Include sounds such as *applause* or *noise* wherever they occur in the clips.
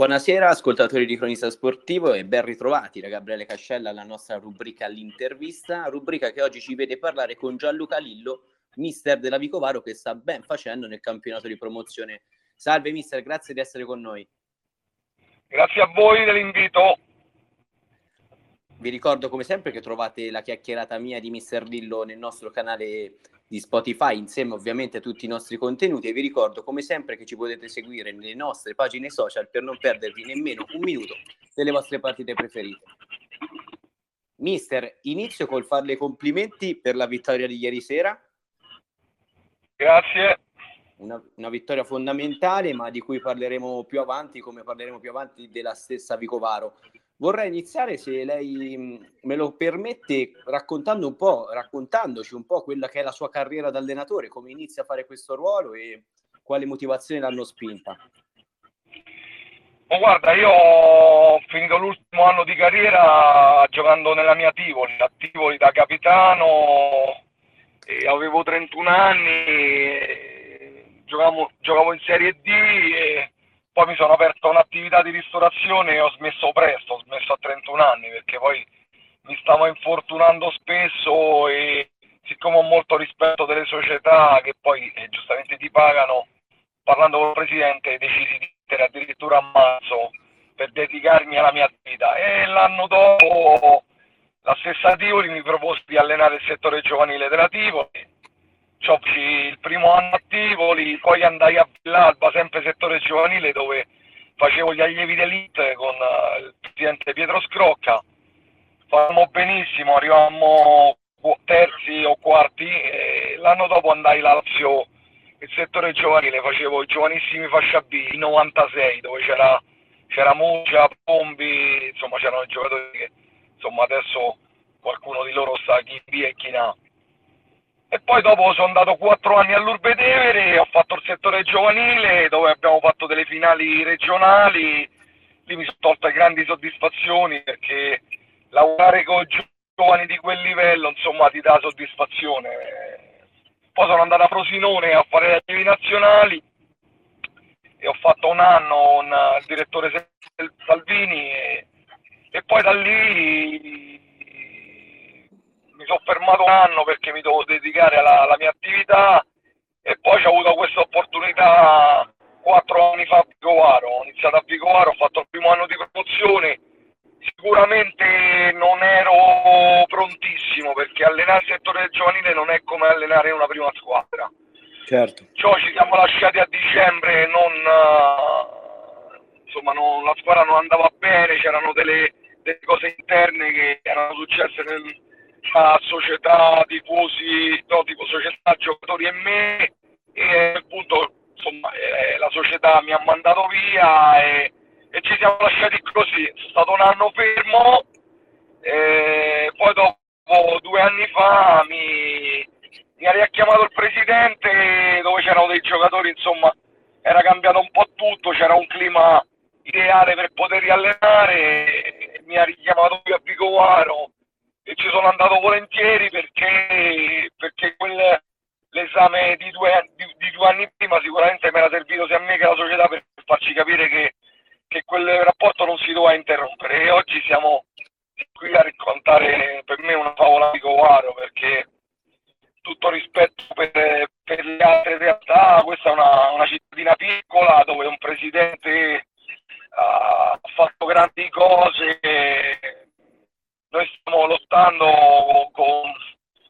Buonasera ascoltatori di Cronista Sportivo e ben ritrovati da Gabriele Cascella alla nostra rubrica L'intervista, rubrica che oggi ci vede parlare con Gianluca Lillo, mister della Vicovaro che sta ben facendo nel campionato di promozione. Salve mister, grazie di essere con noi. Grazie a voi dell'invito. Vi ricordo come sempre che trovate la chiacchierata mia di Mister Lillo nel nostro canale di Spotify, insieme ovviamente a tutti i nostri contenuti e vi ricordo come sempre che ci potete seguire nelle nostre pagine social per non perdervi nemmeno un minuto delle vostre partite preferite. Mister, inizio col farle complimenti per la vittoria di ieri sera. Grazie. Una, una, vittoria fondamentale, ma di cui parleremo più avanti, come parleremo più avanti della stessa Vicovaro. Vorrei iniziare, se lei mm, me lo permette, raccontando un po', raccontandoci un po' quella che è la sua carriera da allenatore, come inizia a fare questo ruolo e quali motivazioni l'hanno spinta. Oh, guarda, io ho finito l'ultimo anno di carriera giocando nella mia Tivoli, a Tivoli da capitano, avevo 31 anni, giocavo, giocavo in Serie D e poi mi sono aperto un'attività di ristorazione e ho smesso presto, ho smesso a 31 anni perché poi mi stavo infortunando spesso e siccome ho molto rispetto delle società che poi eh, giustamente ti pagano, parlando con il presidente decisi di mettere addirittura a marzo per dedicarmi alla mia attività. E l'anno dopo la stessa Tivoli mi propose di allenare il settore giovanile della Tivoli il primo anno a Tivoli, poi andai a Villalba, sempre settore giovanile, dove facevo gli allievi d'elite con uh, il presidente Pietro Scrocca. Facciamo benissimo, arrivavamo terzi o quarti e l'anno dopo andai Lazio, il settore giovanile, facevo i giovanissimi fascia B, i 96, dove c'era, c'era Muggia, Pombi, insomma c'erano i giocatori che insomma adesso qualcuno di loro sa chi B e chi in e poi dopo sono andato quattro anni all'Urbetevere, ho fatto il settore giovanile dove abbiamo fatto delle finali regionali, lì mi sono tolte grandi soddisfazioni perché lavorare con giovani di quel livello insomma ti dà soddisfazione. Poi sono andato a Frosinone a fare le attivi nazionali e ho fatto un anno con il direttore Salvini e, e poi da lì fermato un anno perché mi dovevo dedicare alla, alla mia attività e poi ho avuto questa opportunità quattro anni fa a Vicovaro, ho iniziato a Vicovaro, ho fatto il primo anno di promozione, sicuramente non ero prontissimo perché allenare il settore giovanile non è come allenare una prima squadra. Certo. Ciò ci siamo lasciati a dicembre, non, insomma, non, la squadra non andava bene, c'erano delle, delle cose interne che erano successe nel, tra società, tifosi, no, tipo società, giocatori e me e appunto insomma eh, la società mi ha mandato via e, e, ci siamo lasciati così, sono stato un anno fermo e poi dopo due anni fa mi, mi ha richiamato il presidente dove c'erano dei giocatori, insomma era cambiato un po' tutto, c'era un clima ideale per poter riallenare, mi ha richiamato qui a Vicovaro e ci sono andato volentieri perché, perché quel, l'esame di due, di, di due, anni prima sicuramente mi era servito sia a me che alla società per farci capire che, che quel rapporto non si doveva interrompere. E oggi siamo qui a raccontare per me una favola di Covaro perché tutto rispetto per, per, le altre realtà, questa è una, una cittadina piccola dove un presidente lottando con,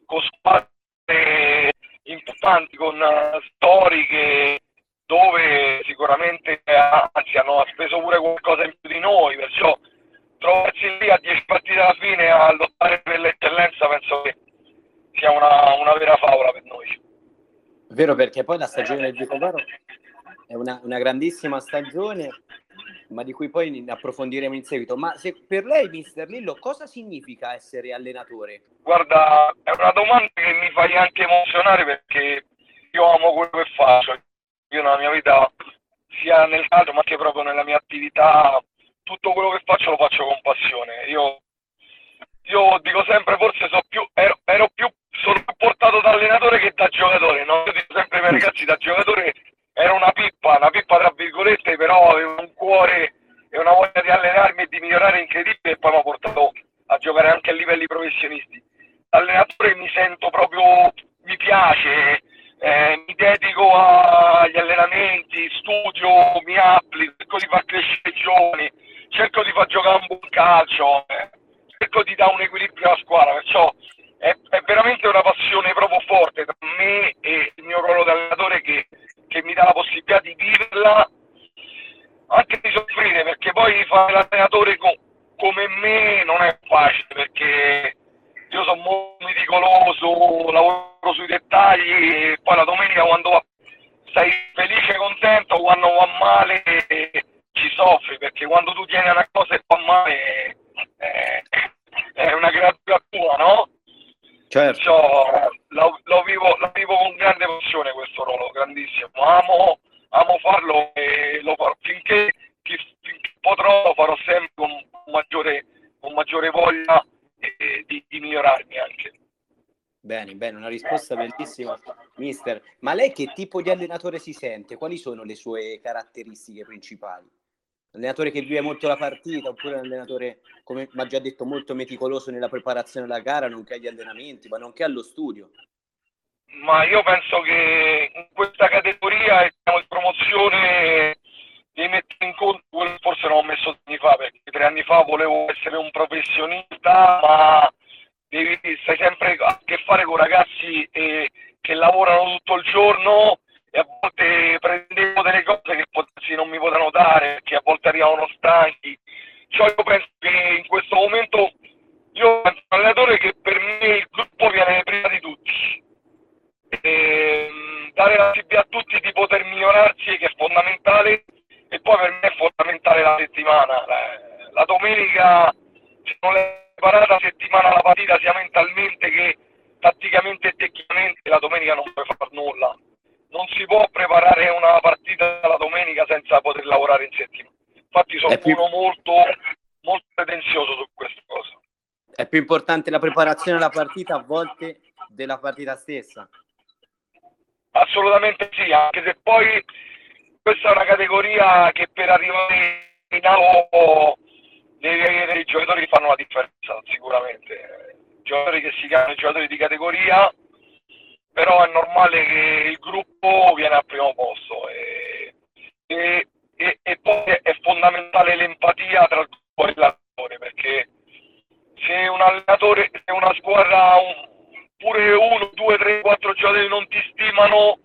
con squadre importanti, con uh, storiche dove sicuramente anzi hanno speso pure qualcosa in più di noi, perciò trovarsi lì a 10 partite alla fine a lottare per l'eccellenza penso che sia una, una vera favola per noi. Vero perché poi la stagione del Vicovaro è una, una grandissima stagione ma di cui poi approfondiremo in seguito. Ma se per lei, mister Lillo, cosa significa essere allenatore? Guarda, è una domanda che mi fai anche emozionare perché io amo quello che faccio. Io nella mia vita, sia nel calcio ma anche proprio nella mia attività, tutto quello che faccio lo faccio con passione. Io, io dico sempre, forse so più, ero, ero più, sono più portato da allenatore che da giocatore. No? Io dico sempre ai miei ragazzi, da giocatore era una pippa, una pippa tra virgolette, però aveva un cuore una voglia di allenarmi e di migliorare incredibile e poi mi ha portato a giocare anche a livelli professionisti. Allenatore mi sento proprio, mi piace, eh, mi dedico agli allenamenti, studio, mi applico, cerco di far crescere i giovani, cerco di far giocare un buon calcio, eh, cerco di dare un equilibrio alla squadra, perciò Certo. Cioè, lo, lo, vivo, lo, vivo, con grande passione questo ruolo, grandissimo. Amo, amo farlo e lo farò finché, finché potrò, lo farò sempre con maggiore, con maggiore voglia e, di, di migliorarmi anche. Bene, bene, una risposta bellissima, mister. Ma lei che tipo di allenatore si sente? Quali sono le sue caratteristiche principali? Allenatore che vive molto la partita oppure un allenatore, come ha già detto, molto meticoloso nella preparazione della gara, nonché agli allenamenti, ma nonché allo studio? Ma io penso che in questa categoria siamo in promozione di mettere in conto quello che forse non ho messo anni fa, perché tre anni fa volevo essere un professionista, ma devi, stai sempre a che fare con ragazzi eh, che lavorano tutto il giorno e a volte prendevo delle cose che potersi non mi potevano dare, che a volte arrivavano stanchi. Cioè io penso che in questo momento io penso un allenatore che per me il gruppo viene prima di tutti. E, ehm, dare la possibilità a tutti di poter migliorarsi che è fondamentale e poi per me è fondamentale la settimana. La, la domenica se non l'hai preparata la settimana la partita sia mentalmente che più importante la preparazione alla partita a volte della partita stessa? Assolutamente sì, anche se poi questa è una categoria che per arrivare in alto devi avere dei giocatori che fanno la differenza, sicuramente. Giocatori che si chiamano giocatori di categoria però è normale che il gruppo viene al primo posto e, e, e, e poi è fondamentale l'empatia tra il gruppo e l'allenatore perché se un allenatore, se una squadra, pure uno, due, tre, quattro giocatori non ti stimano,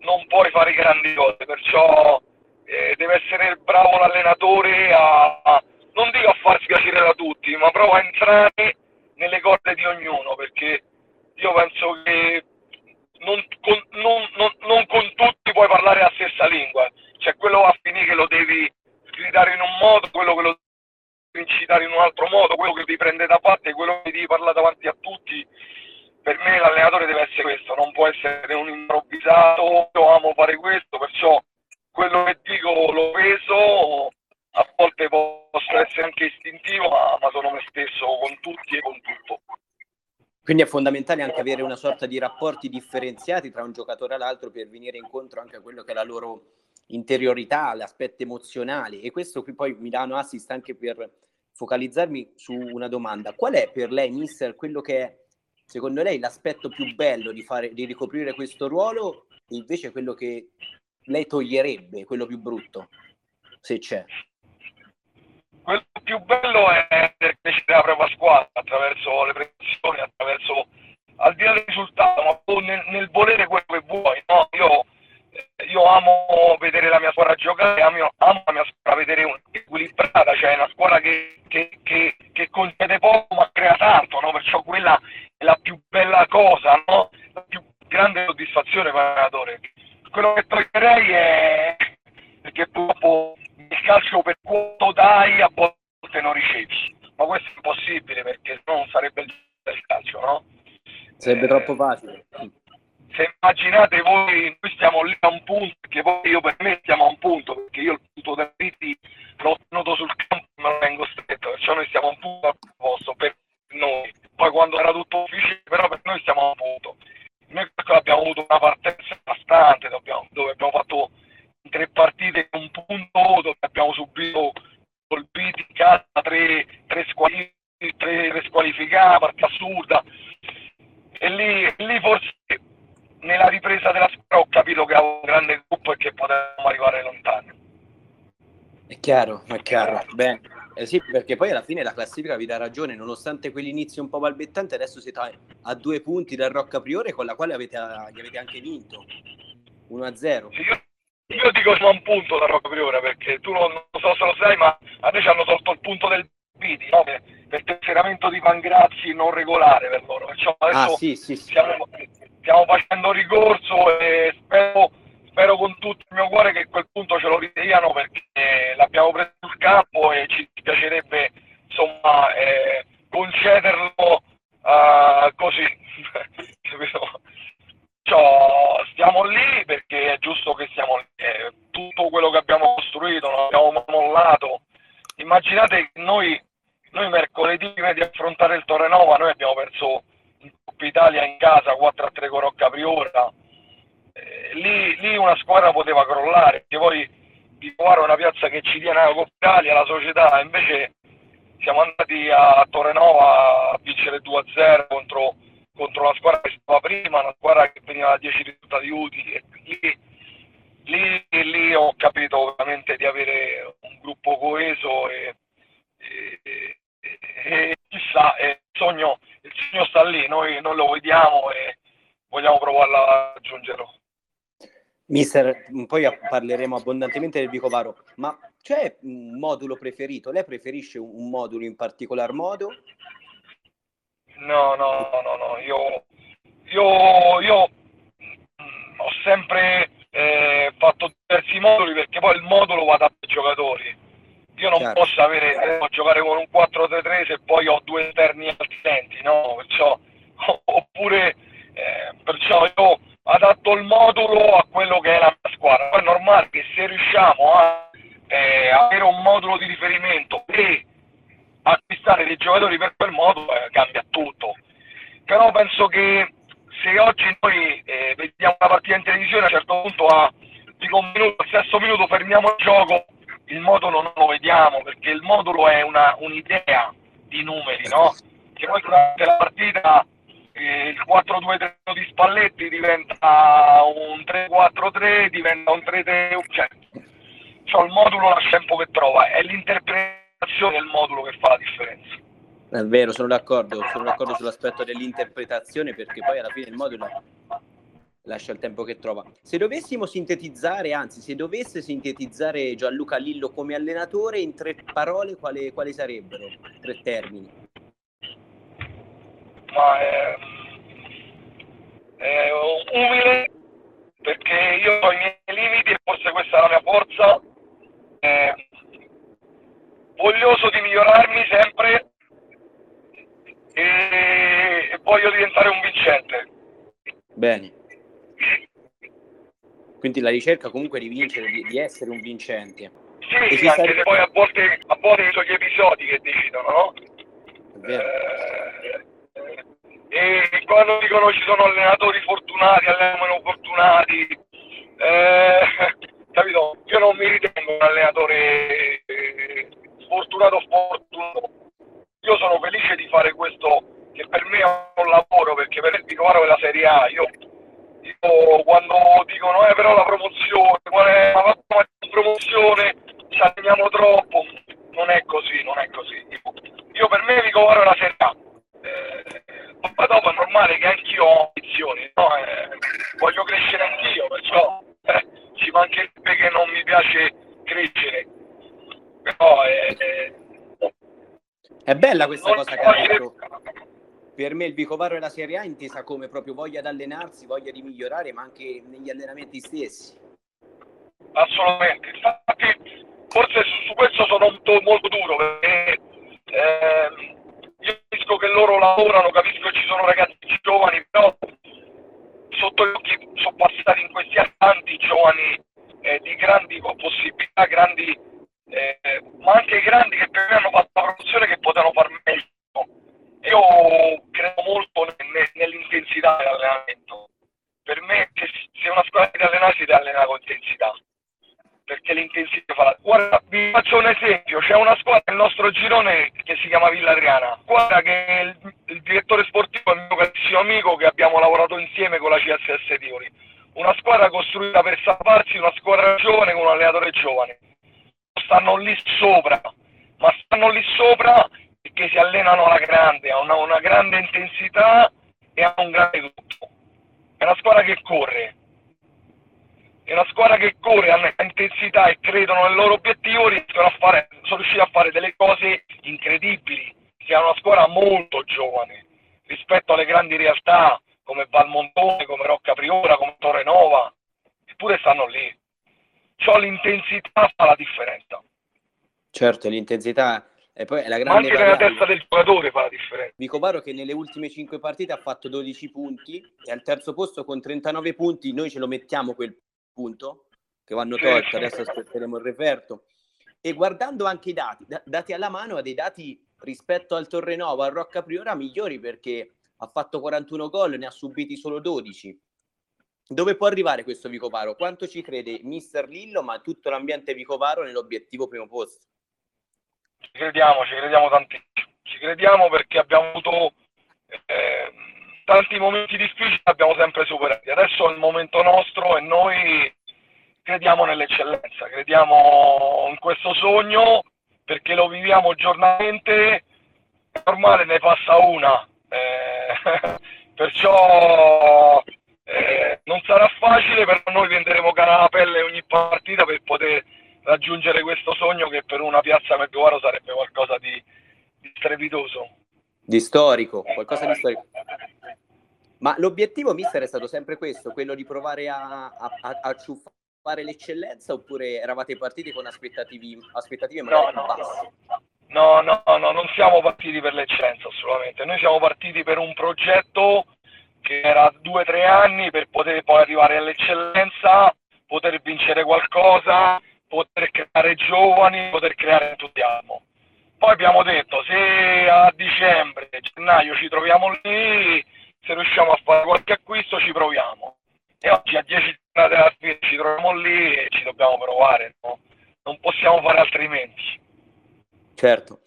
non puoi fare grandi cose, perciò eh, deve essere bravo l'allenatore a, a, non dico a farsi piacere da tutti, ma prova a entrare nelle corde di ognuno, perché io penso che non con, non, non, non con tutti puoi parlare la stessa lingua, cioè quello va a finire che lo devi gridare in un modo, quello che lo devi incitare in un altro modo, quello che ti prende da parte, quello che devi parlare davanti a tutti. Per me l'allenatore deve essere questo, non può essere un improvvisato, io amo fare questo, perciò quello che dico lo peso, a volte posso essere anche istintivo, ma, ma sono me stesso con tutti e con tutto. Quindi è fondamentale anche avere una sorta di rapporti differenziati tra un giocatore e l'altro per venire incontro anche a quello che è la loro interiorità, l'aspetto emozionale. E questo qui poi mi dà un assist anche per focalizzarmi su una domanda. Qual è per lei, mister, quello che è secondo lei l'aspetto più bello di, fare, di ricoprire questo ruolo e invece quello che lei toglierebbe, quello più brutto, se c'è? quello più bello punto, che poi io per me stiamo a un punto, perché io chiaro. Beh, eh sì, perché poi alla fine la classifica vi dà ragione, nonostante quell'inizio un po' balbettante, adesso siete a, due punti dal Rocca Priore con la quale avete, gli avete anche vinto 1-0. Sì, io, io, dico sono un punto da Rocca Priore perché tu non, non, so se lo sai, ma a noi ci hanno tolto il punto del Pidi, no? per, per tesseramento di Pangrazzi non regolare per loro. Perciò adesso ah, sì, sì, sì. Stiamo, stiamo facendo ricorso e spero spero con tutto il mio cuore che a quel punto ce lo ridiano perché l'abbiamo preso sul campo e ci piacerebbe insomma eh, concederlo uh, così. *laughs* Cioè, stiamo lì perché è giusto che stiamo lì. Eh, tutto quello che abbiamo costruito non abbiamo mollato. Immaginate che noi, noi mercoledì prima di affrontare il Torrenova noi abbiamo perso in Coppa Italia in casa 4 a 3 con Rocca Priora lì, lì, una squadra poteva crollare, perché poi di trovare una piazza che ci tiene alla Coppa Italia, la società, invece siamo andati a Torrenova a vincere 2-0 contro, contro la squadra che stava prima, una squadra che veniva da 10 risultati utili. E lì, lì, lì, ho capito veramente di avere un gruppo coeso e, e, e, e chissà, il sogno, il sogno sta lì, noi non lo vediamo e vogliamo provarla a raggiungerlo. Mister, poi parleremo abbondantemente del Vicovaro, ma c'è un modulo preferito? Lei preferisce un modulo in particolar modo? No, no, no, no, io, io, io mm, ho sempre eh, fatto diversi moduli perché poi il modulo va da giocatori. Io non Chiaro. posso avere, devo giocare con un 4-3-3 se poi ho due esterni assistenti, no? Perciò, *laughs* oppure, eh, perciò io adatto il modulo a quello che è la squadra. Poi è normale che se riusciamo a eh, avere un modulo di riferimento e acquistare dei giocatori per quel modulo eh, cambia tutto. Però penso che se oggi noi eh, vediamo una partita in televisione a un certo punto a dico un minuto, al sesto minuto fermiamo il gioco, il modulo non lo vediamo perché il modulo è una, un'idea di numeri, no? Che poi durante la partita il 4-2-3 di Spalletti diventa un 3-4-3, diventa un 3-3, cioè, cioè il modulo lascia tempo che trova, è l'interpretazione del modulo che fa la differenza. È vero, sono d'accordo, sono d'accordo sull'aspetto dell'interpretazione perché poi alla fine il modulo lascia il tempo che trova. Se dovessimo sintetizzare, anzi se dovesse sintetizzare Gianluca Lillo come allenatore in tre parole, quali, quali sarebbero? Tre termini ma è, è umile perché io ho i miei limiti e forse questa è la mia forza. È voglioso di migliorarmi sempre e, e voglio diventare un vincente. Bene. Quindi la ricerca comunque di vincere, di, di essere un vincente. Sì, anche se poi a volte, a volte sono gli episodi che decidono, no? Eh, e quando dicono ci sono allenatori fortunati, allenatori meno fortunati, piace crescere. Però è, è, è bella questa cosa che ha detto. Per me il Vicovaro è la Serie A intesa come proprio voglia di allenarsi, voglia di migliorare, ma anche negli allenamenti stessi. Assolutamente, infatti forse su, su questo sono molto, molto duro perché eh, io capisco che loro lavorano, capisco che ci sono ragazzi giovani, però sotto gli occhi sono passati in questi anni tanti giovani eh, di grandi possibilità, grandi, eh, ma anche grandi che per me hanno fatto la produzione che potevano far meglio. Io credo molto nell'intensità dell'allenamento. Per me se una squadra di allenare si deve allenare con intensità perché l'intensità fa la... Guarda, vi faccio un esempio, c'è una squadra nel nostro girone che si chiama Villa Adriana, squadra che il, il direttore sportivo è il mio carissimo amico che abbiamo lavorato insieme con la CSS Tivoli. Una squadra costruita per salvarsi, una squadra giovane con un allenatore giovane. Stanno lì sopra, ma stanno lì sopra perché si allenano alla grande, hanno una, una grande intensità e hanno un grande gruppo. È una squadra che corre, è una squadra che corre, hanno intensità e credono nel loro obiettivo, a fare, sono riusciti a fare delle cose incredibili, che è una squadra molto giovane rispetto alle grandi realtà come Valmontone, come Rocca Priora, come Torre Nova, eppure stanno lì. Ciò l'intensità fa la differenza. Certo, l'intensità e poi è la grande Ma anche nella testa del giocatore fa la differenza. Vicovaro che nelle ultime 5 partite ha fatto 12 punti e al terzo posto con 39 punti noi ce lo mettiamo quel punto che vanno tolto, adesso aspetteremo il referto. E guardando anche i dati, dati alla mano, ha dei dati rispetto al Torrenova, al Rocca Priora migliori perché ha fatto 41 gol, ne ha subiti solo 12. Dove può arrivare questo Vicovaro? Quanto ci crede mister Lillo, ma tutto l'ambiente Vicovaro nell'obiettivo primo posto? Ci crediamo, ci crediamo tantissimo. Ci crediamo perché abbiamo avuto eh, tanti momenti difficili abbiamo sempre superati. Adesso è il momento nostro e noi crediamo nell'eccellenza, crediamo in questo sogno perché lo viviamo giornalmente, è normale ne passa una, eh, *laughs* perciò eh, non sarà facile, però noi venderemo cara la pelle ogni partita per poter raggiungere questo sogno che per una piazza Medovaro sarebbe qualcosa di, di strepitoso. Di storico, qualcosa di storico. Ma l'obiettivo, mister, è stato sempre questo, quello di provare a, a, a, a ciuffare l'eccellenza oppure eravate partiti con aspettative, aspettative magari no, no, basse? No, no, no, non siamo partiti per l'eccellenza assolutamente. Noi siamo partiti per un progetto che era due o tre anni per poter poi arrivare all'eccellenza, poter vincere qualcosa, poter creare giovani, poter creare entusiasmo. Poi abbiamo detto se a dicembre, gennaio ci troviamo lì, se riusciamo a fare qualche acquisto ci proviamo. E oggi a 10 giornate dalla fine ci troviamo lì e ci dobbiamo provare, no? non possiamo fare altrimenti. Certo.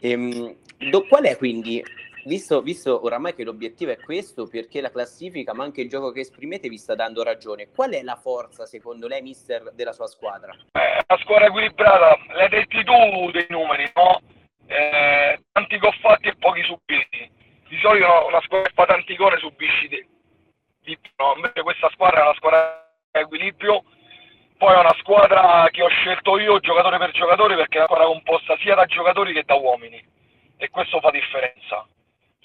Ehm, do, qual è quindi, visto, visto oramai che l'obiettivo è questo, perché la classifica, ma anche il gioco che esprimete vi sta dando ragione, qual è la forza secondo lei, mister, della sua squadra? Eh, una squadra equilibrata, l'hai detti tu dei numeri, no? Eh, tanti goffati e pochi subiti di solito una squadra che fa tanti gol subisci di, di no? invece questa squadra è una squadra di equilibrio poi è una squadra che ho scelto io giocatore per giocatore perché è una squadra composta sia da giocatori che da uomini e questo fa differenza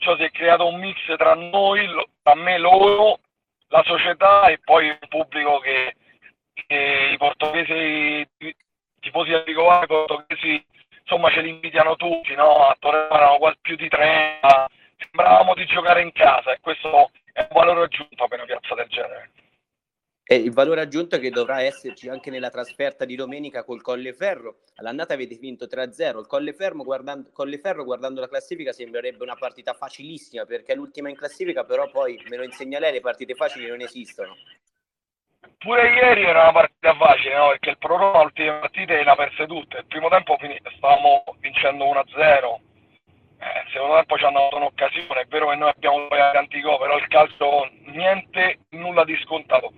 cioè si è creato un mix tra noi, tra me, loro la società e poi il pubblico che, che i portoghesi i tifosi di Vigovare, i portoghesi insomma ce li invitano tutti no? a Torre erano più di 30 sembravamo di giocare in casa e questo è un valore aggiunto per una piazza del genere. E il valore aggiunto che dovrà esserci anche nella trasferta di domenica col Colleferro. All'andata avete vinto 3-0. Il Colleferro guardando, Colleferro, guardando la classifica, sembrerebbe una partita facilissima perché è l'ultima in classifica, però poi me lo insegna lei, le partite facili non esistono. Pure ieri era una partita facile, no? perché il Proroma, le ultime partite le ha perse tutte. Il primo tempo stavamo vincendo 1-0 eh, secondo poi ci hanno dato un'occasione, è vero che noi abbiamo sbagliato tanti gol, però il calcio niente, nulla di scontato,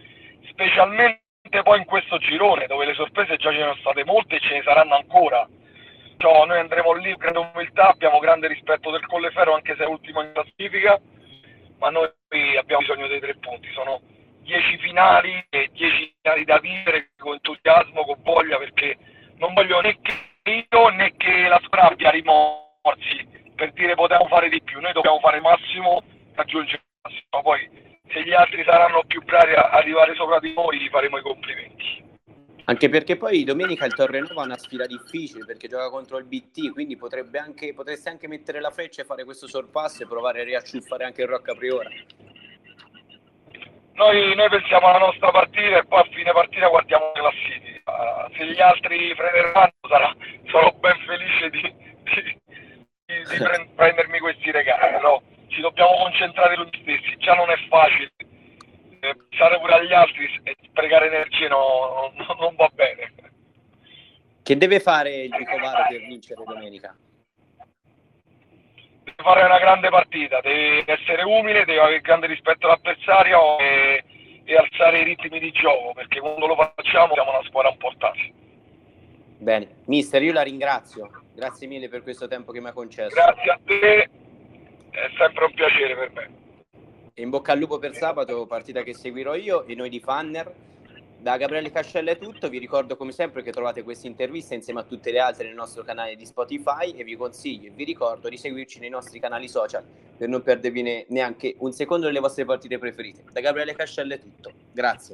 specialmente poi in questo girone dove le sorprese già ce ne sono state molte e ce ne saranno ancora. Cioè, noi andremo lì, grande umiltà, abbiamo grande rispetto del Colleferro anche se è ultimo in classifica, ma noi abbiamo bisogno dei tre punti, sono dieci finali e dieci finali da vivere con entusiasmo, con voglia, perché non voglio né che io né che la squadra rimorsi per dire potevamo fare di più, noi dobbiamo fare il massimo, raggiungere il massimo, poi se gli altri saranno più bravi a arrivare sopra di noi gli faremo i complimenti. Anche perché poi domenica il Torrenova ha una sfida difficile perché gioca contro il BT, quindi potrebbe anche, potreste anche mettere la freccia e fare questo sorpasso e provare a riacciuffare anche il Rocca Priora. Noi, noi, pensiamo alla nostra partita e poi a fine partita guardiamo la classifica. Uh, se gli altri freneranno sarà, sarò ben felice di, di, di, di *laughs* prendermi questi regali, però ci dobbiamo concentrare noi stessi, già non è facile, eh, pensare pure agli altri e sprecare energie no, no, non va bene. Che deve fare il Vicovaro per vincere vincere domenica? Deve fare una grande partita, deve essere umile, deve avere grande rispetto all'avversario e, e alzare i ritmi di gioco, perché quando lo facciamo siamo una squadra importante. Bene, mister, io la ringrazio. Grazie mille per questo tempo che mi ha concesso. Grazie a te, è sempre un piacere per me. In bocca al lupo per sabato, partita che seguirò io e noi di Fanner. Da Gabriele Cascella è tutto, vi ricordo come sempre che trovate queste interviste insieme a tutte le altre nel nostro canale di Spotify e vi consiglio e vi ricordo di seguirci nei nostri canali social per non perdervi neanche un secondo delle vostre partite preferite. Da Gabriele Cascella è tutto, grazie.